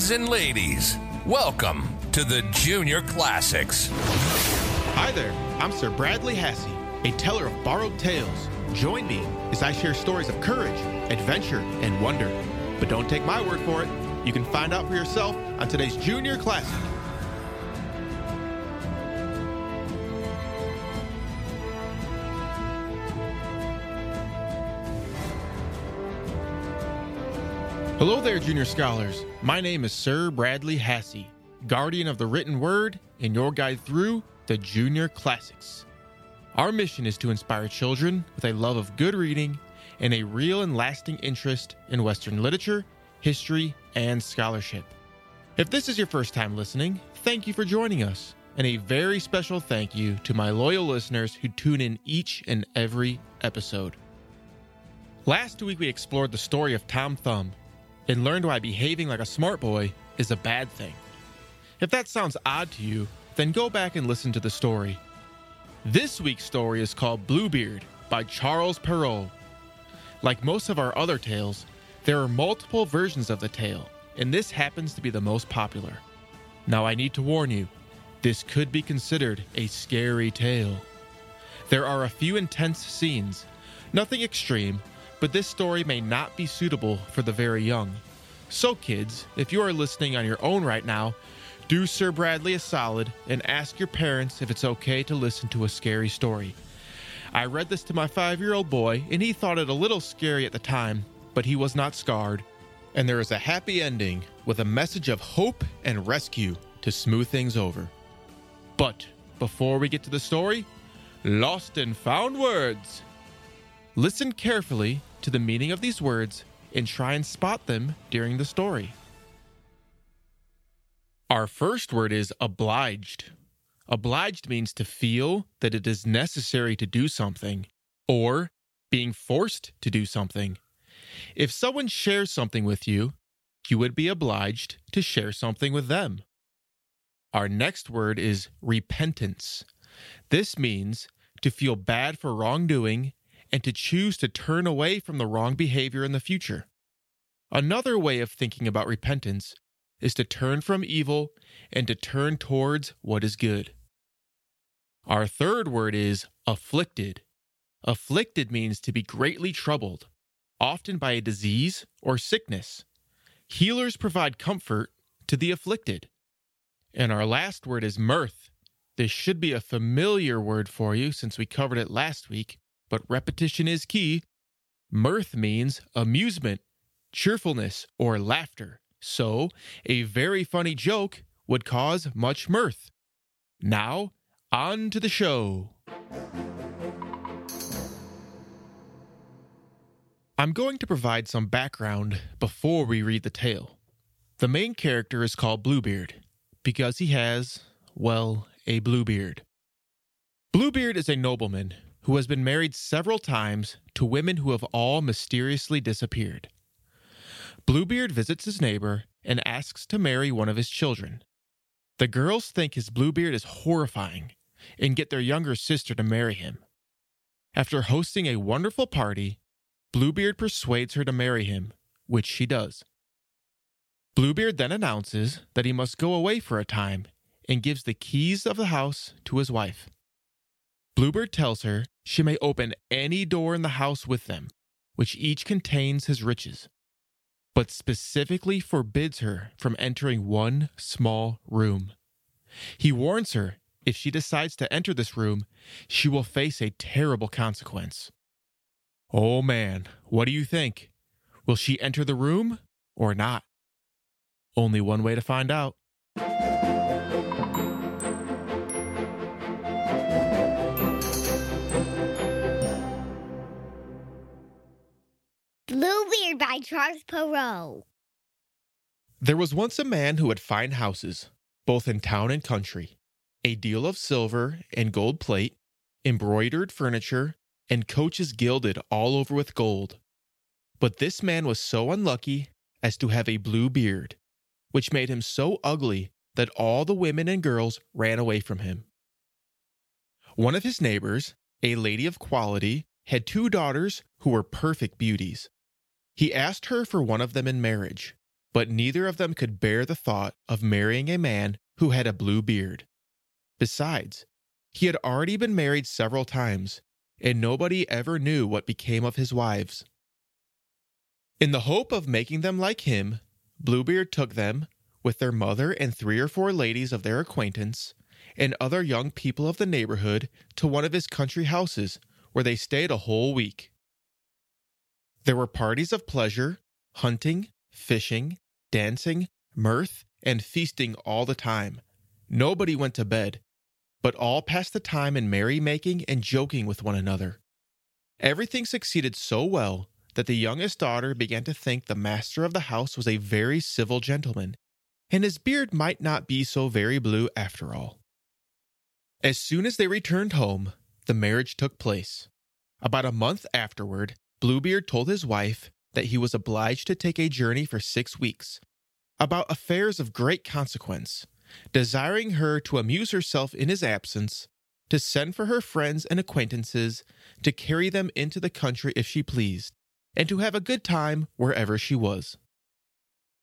Lads and ladies, welcome to the Junior Classics. Hi there, I'm Sir Bradley Hasse, a teller of borrowed tales. Join me as I share stories of courage, adventure, and wonder. But don't take my word for it. You can find out for yourself on today's Junior Classic. Hello there, Junior Scholars. My name is Sir Bradley Hasse, guardian of the written word and your guide through the Junior Classics. Our mission is to inspire children with a love of good reading and a real and lasting interest in Western literature, history, and scholarship. If this is your first time listening, thank you for joining us, and a very special thank you to my loyal listeners who tune in each and every episode. Last week, we explored the story of Tom Thumb and learned why behaving like a smart boy is a bad thing. If that sounds odd to you, then go back and listen to the story. This week's story is called Bluebeard by Charles Perrault. Like most of our other tales, there are multiple versions of the tale, and this happens to be the most popular. Now, I need to warn you, this could be considered a scary tale. There are a few intense scenes, nothing extreme, but this story may not be suitable for the very young. So, kids, if you are listening on your own right now, do Sir Bradley a solid and ask your parents if it's okay to listen to a scary story. I read this to my five year old boy, and he thought it a little scary at the time, but he was not scarred. And there is a happy ending with a message of hope and rescue to smooth things over. But before we get to the story, lost and found words. Listen carefully to the meaning of these words and try and spot them during the story. Our first word is obliged. Obliged means to feel that it is necessary to do something or being forced to do something. If someone shares something with you, you would be obliged to share something with them. Our next word is repentance. This means to feel bad for wrongdoing and to choose to turn away from the wrong behavior in the future. Another way of thinking about repentance is to turn from evil and to turn towards what is good. Our third word is afflicted. Afflicted means to be greatly troubled, often by a disease or sickness. Healers provide comfort to the afflicted. And our last word is mirth. This should be a familiar word for you since we covered it last week, but repetition is key. Mirth means amusement, cheerfulness, or laughter. So, a very funny joke would cause much mirth. Now, on to the show. I'm going to provide some background before we read the tale. The main character is called Bluebeard because he has, well, a blue beard. Bluebeard is a nobleman who has been married several times to women who have all mysteriously disappeared. Bluebeard visits his neighbor and asks to marry one of his children. The girls think his Bluebeard is horrifying and get their younger sister to marry him. After hosting a wonderful party, Bluebeard persuades her to marry him, which she does. Bluebeard then announces that he must go away for a time and gives the keys of the house to his wife. Bluebeard tells her she may open any door in the house with them, which each contains his riches, but specifically forbids her from entering one small room. He warns her if she decides to enter this room, she will face a terrible consequence. Oh man, what do you think? Will she enter the room or not? Only one way to find out. By Charles Perrault. There was once a man who had fine houses, both in town and country, a deal of silver and gold plate, embroidered furniture, and coaches gilded all over with gold. But this man was so unlucky as to have a blue beard, which made him so ugly that all the women and girls ran away from him. One of his neighbors, a lady of quality, had two daughters who were perfect beauties. He asked her for one of them in marriage, but neither of them could bear the thought of marrying a man who had a blue beard. Besides, he had already been married several times, and nobody ever knew what became of his wives. In the hope of making them like him, Bluebeard took them, with their mother and three or four ladies of their acquaintance, and other young people of the neighborhood, to one of his country houses, where they stayed a whole week. There were parties of pleasure, hunting, fishing, dancing, mirth, and feasting all the time. Nobody went to bed, but all passed the time in merrymaking and joking with one another. Everything succeeded so well that the youngest daughter began to think the master of the house was a very civil gentleman, and his beard might not be so very blue after all. As soon as they returned home, the marriage took place. About a month afterward, Bluebeard told his wife that he was obliged to take a journey for six weeks about affairs of great consequence, desiring her to amuse herself in his absence, to send for her friends and acquaintances, to carry them into the country if she pleased, and to have a good time wherever she was.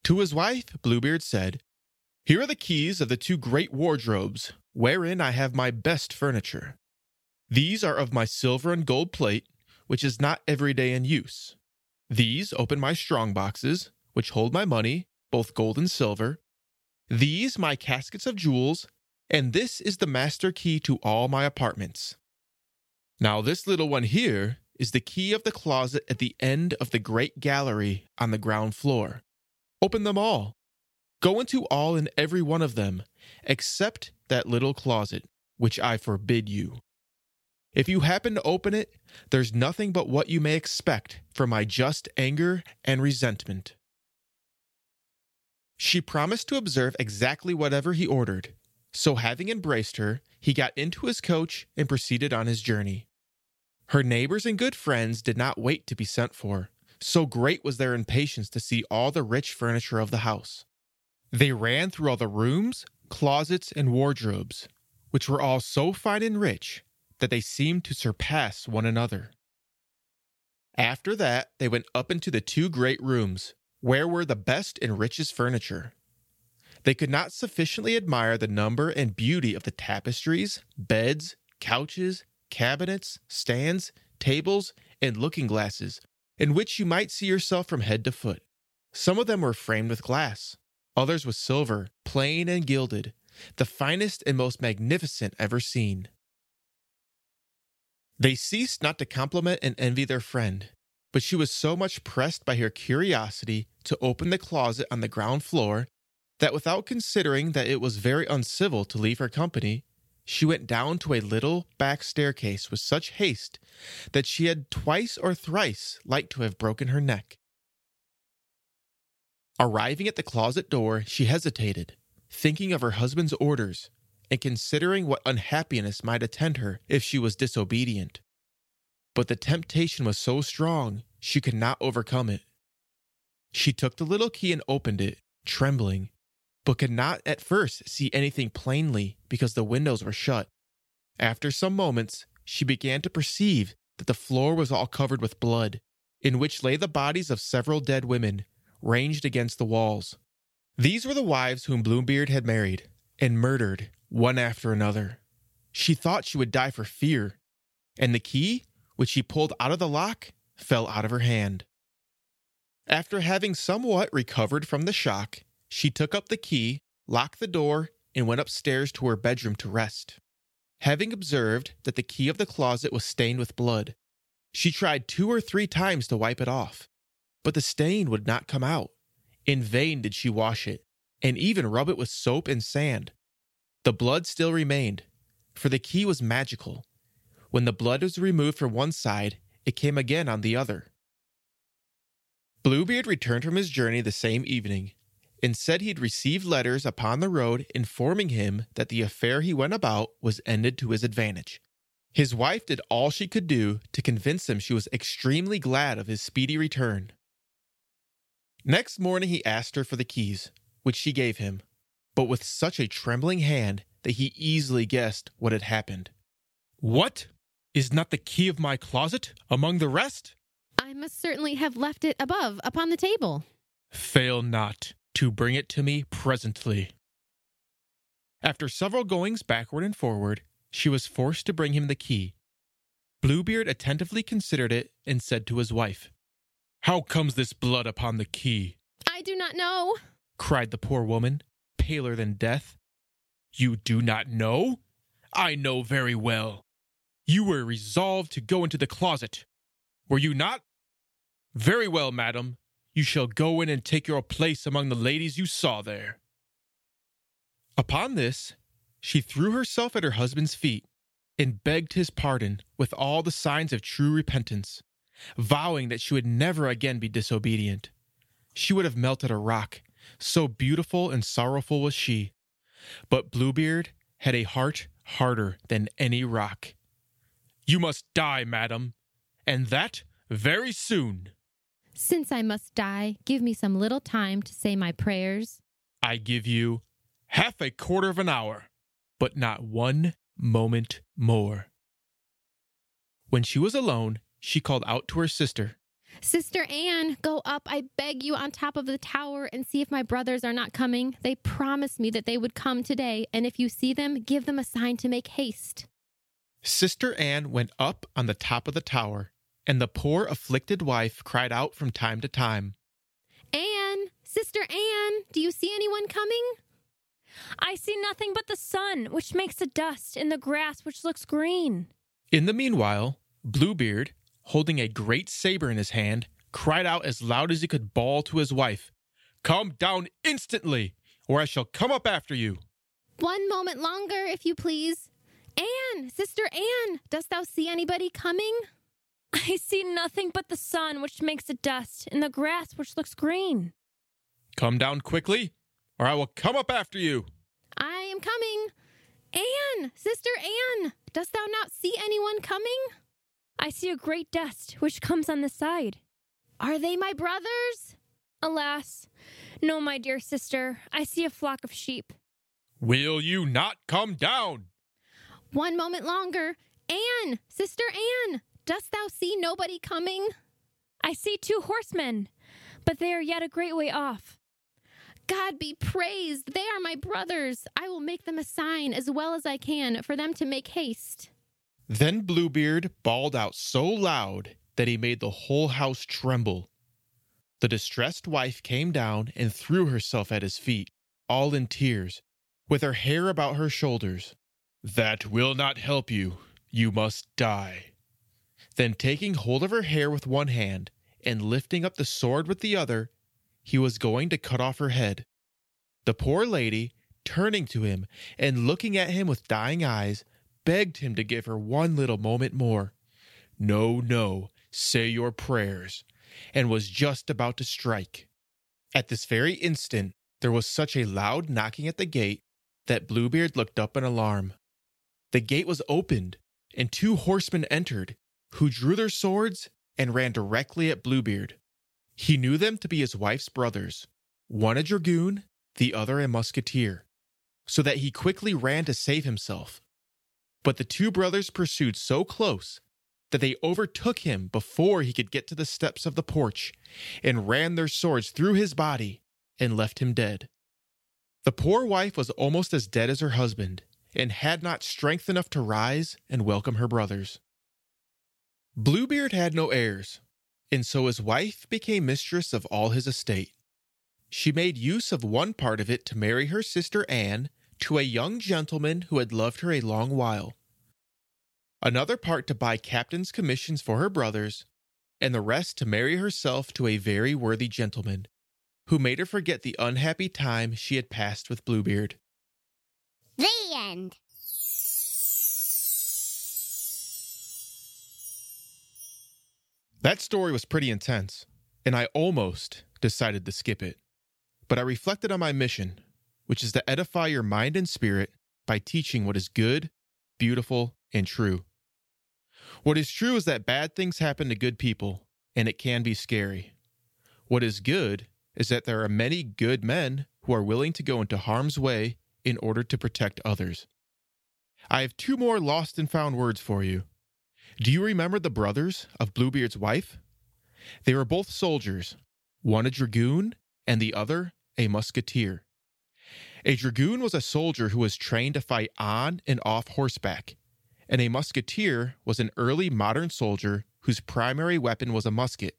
To his wife, Bluebeard said, Here are the keys of the two great wardrobes, wherein I have my best furniture. These are of my silver and gold plate, which is not every day in use. These open my strong boxes, which hold my money, both gold and silver. These my caskets of jewels, and this is the master key to all my apartments. Now, this little one here is the key of the closet at the end of the great gallery on the ground floor. Open them all. Go into all and every one of them, except that little closet, which I forbid you. If you happen to open it, there's nothing but what you may expect from my just anger and resentment. She promised to observe exactly whatever he ordered. So, having embraced her, he got into his coach and proceeded on his journey. Her neighbors and good friends did not wait to be sent for, so great was their impatience to see all the rich furniture of the house. They ran through all the rooms, closets, and wardrobes, which were all so fine and rich that they seemed to surpass one another. After that, they went up into the two great rooms, where were the best and richest furniture. They could not sufficiently admire the number and beauty of the tapestries, beds, couches, cabinets, stands, tables, and looking glasses, in which you might see yourself from head to foot. Some of them were framed with glass, others with silver, plain and gilded, the finest and most magnificent ever seen. They ceased not to compliment and envy their friend, but she was so much pressed by her curiosity to open the closet on the ground floor that without considering that it was very uncivil to leave her company, she went down to a little back staircase with such haste that she had twice or thrice like to have broken her neck. Arriving at the closet door, she hesitated, thinking of her husband's orders, and considering what unhappiness might attend her if she was disobedient. But the temptation was so strong, she could not overcome it. She took the little key and opened it, trembling, but could not at first see anything plainly because the windows were shut. After some moments, she began to perceive that the floor was all covered with blood, in which lay the bodies of several dead women, ranged against the walls. These were the wives whom Bluebeard had married and murdered one after another. She thought she would die for fear, and the key, which she pulled out of the lock, fell out of her hand. After having somewhat recovered from the shock, she took up the key, locked the door, and went upstairs to her bedroom to rest. Having observed that the key of the closet was stained with blood, she tried two or three times to wipe it off, but the stain would not come out. In vain did she wash it, and even rub it with soap and sand, the blood still remained, for the key was magical. When the blood was removed from one side, it came again on the other. Bluebeard returned from his journey the same evening and said he'd received letters upon the road informing him that the affair he went about was ended to his advantage. His wife did all she could do to convince him she was extremely glad of his speedy return. Next morning he asked her for the keys, which she gave him but with such a trembling hand that he easily guessed what had happened. What? Is not the key of my closet among the rest? I must certainly have left it above upon the table. Fail not. to bring it to me presently. After several goings backward and forward, she was forced to bring him the key. Bluebeard attentively considered it and said to his wife, How comes this blood upon the key? I do not know. cried the poor woman, paler than death. You do not know? I know very well. You were resolved to go into the closet. Were you not? Very well, madam. You shall go in and take your place among the ladies you saw there. Upon this, she threw herself at her husband's feet and begged his pardon with all the signs of true repentance, vowing that she would never again be disobedient. She would have melted a rock, so beautiful and sorrowful was she. But Bluebeard had a heart harder than any rock. You must die, madam, and that very soon. Since I must die, give me some little time to say my prayers. I give you half a quarter of an hour, but not one moment more. When she was alone, she called out to her sister. Sister Anne, go up, I beg you, on top of the tower and see if my brothers are not coming. They promised me that they would come today, and if you see them, give them a sign to make haste. Sister Anne went up on the top of the tower, and the poor afflicted wife cried out from time to time. Anne, Sister Anne, do you see anyone coming? I see nothing but the sun, which makes a dust, and the grass, which looks green. In the meanwhile, Bluebeard, holding a great saber in his hand, cried out as loud as he could bawl to his wife, Come down instantly, or I shall come up after you. One moment longer, if you please. Anne, Sister Anne, dost thou see anybody coming? I see nothing but the sun, which makes a dust, and the grass, which looks green. Come down quickly, or I will come up after you. I am coming. Anne, Sister Anne, dost thou not see anyone coming? I see a great dust, which comes on the side. Are they my brothers? Alas, no, my dear sister, I see a flock of sheep. Will you not come down? One moment longer. Anne, Sister Anne, dost thou see nobody coming? I see two horsemen, but they are yet a great way off. God be praised. They are my brothers. I will make them a sign as well as I can for them to make haste. Then Bluebeard bawled out so loud that he made the whole house tremble. The distressed wife came down and threw herself at his feet, all in tears, with her hair about her shoulders. That will not help you. You must die. Then, taking hold of her hair with one hand and lifting up the sword with the other, he was going to cut off her head. The poor lady, turning to him and looking at him with dying eyes, begged him to give her one little moment more. No, no, say your prayers, and was just about to strike. At this very instant, there was such a loud knocking at the gate that Bluebeard looked up in alarm. The gate was opened, and two horsemen entered, who drew their swords and ran directly at Bluebeard. He knew them to be his wife's brothers, one a dragoon, the other a musketeer, so that he quickly ran to save himself. But the two brothers pursued so close that they overtook him before he could get to the steps of the porch and ran their swords through his body and left him dead. The poor wife was almost as dead as her husband and had not strength enough to rise and welcome her brothers. Bluebeard had no heirs, and so his wife became mistress of all his estate. She made use of one part of it to marry her sister Anne to a young gentleman who had loved her a long while, another part to buy captain's commissions for her brothers, and the rest to marry herself to a very worthy gentleman, who made her forget the unhappy time she had passed with Bluebeard. The end. That story was pretty intense, and I almost decided to skip it. But I reflected on my mission, which is to edify your mind and spirit by teaching what is good, beautiful, and true. What is true is that bad things happen to good people, and it can be scary. What is good is that there are many good men who are willing to go into harm's way in order to protect others. I have two more lost and found words for you. Do you remember the brothers of Bluebeard's wife? They were both soldiers, one a dragoon and the other a musketeer. A dragoon was a soldier who was trained to fight on and off horseback, and a musketeer was an early modern soldier whose primary weapon was a musket,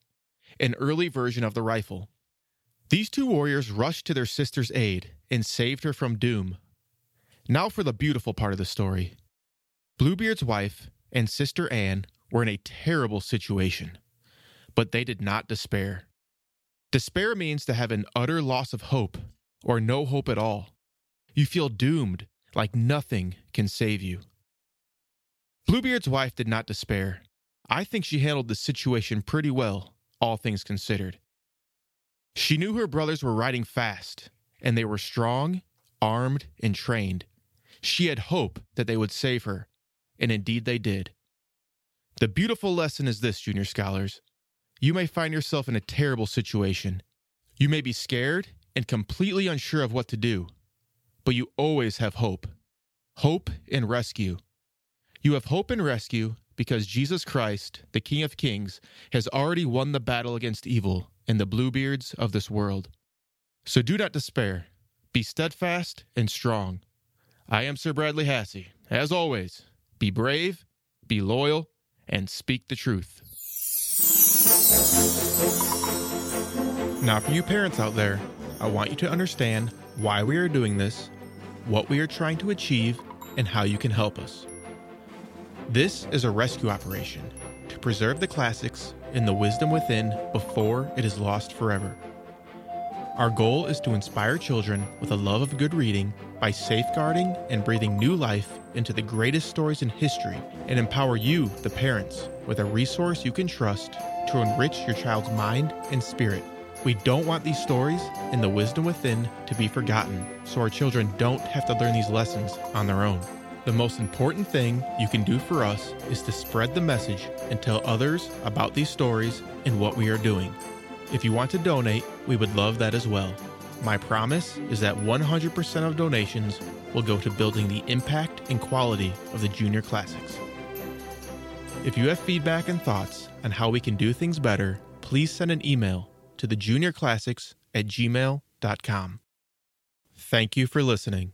an early version of the rifle. These two warriors rushed to their sister's aid and saved her from doom. Now for the beautiful part of the story. Bluebeard's wife and sister Anne were in a terrible situation, but they did not despair. Despair means to have an utter loss of hope or no hope at all. You feel doomed, like nothing can save you. Bluebeard's wife did not despair. I think she handled the situation pretty well, all things considered. She knew her brothers were riding fast, and they were strong, armed, and trained. She had hope that they would save her, and indeed they did. The beautiful lesson is this, junior scholars. You may find yourself in a terrible situation. You may be scared and completely unsure of what to do, but you always have hope. Hope and rescue. You have hope and rescue because Jesus Christ, the King of Kings, has already won the battle against evil and the Bluebeards of this world. So do not despair. Be steadfast and strong. I am Sir Bradley Hasse. As always, be brave, be loyal, and speak the truth. Now, for you parents out there, I want you to understand why we are doing this, what we are trying to achieve, and how you can help us. This is a rescue operation to preserve the classics and the wisdom within before it is lost forever. Our goal is to inspire children with a love of good reading by safeguarding and breathing new life into the greatest stories in history and empower you, the parents, with a resource you can trust to enrich your child's mind and spirit. We don't want these stories and the wisdom within to be forgotten, so our children don't have to learn these lessons on their own. The most important thing you can do for us is to spread the message and tell others about these stories and what we are doing. If you want to donate, we would love that as well. My promise is that 100% of donations will go to building the impact and quality of the Junior Classics. If you have feedback and thoughts on how we can do things better, please send an email to the juniorclassics at gmail.com. Thank you for listening.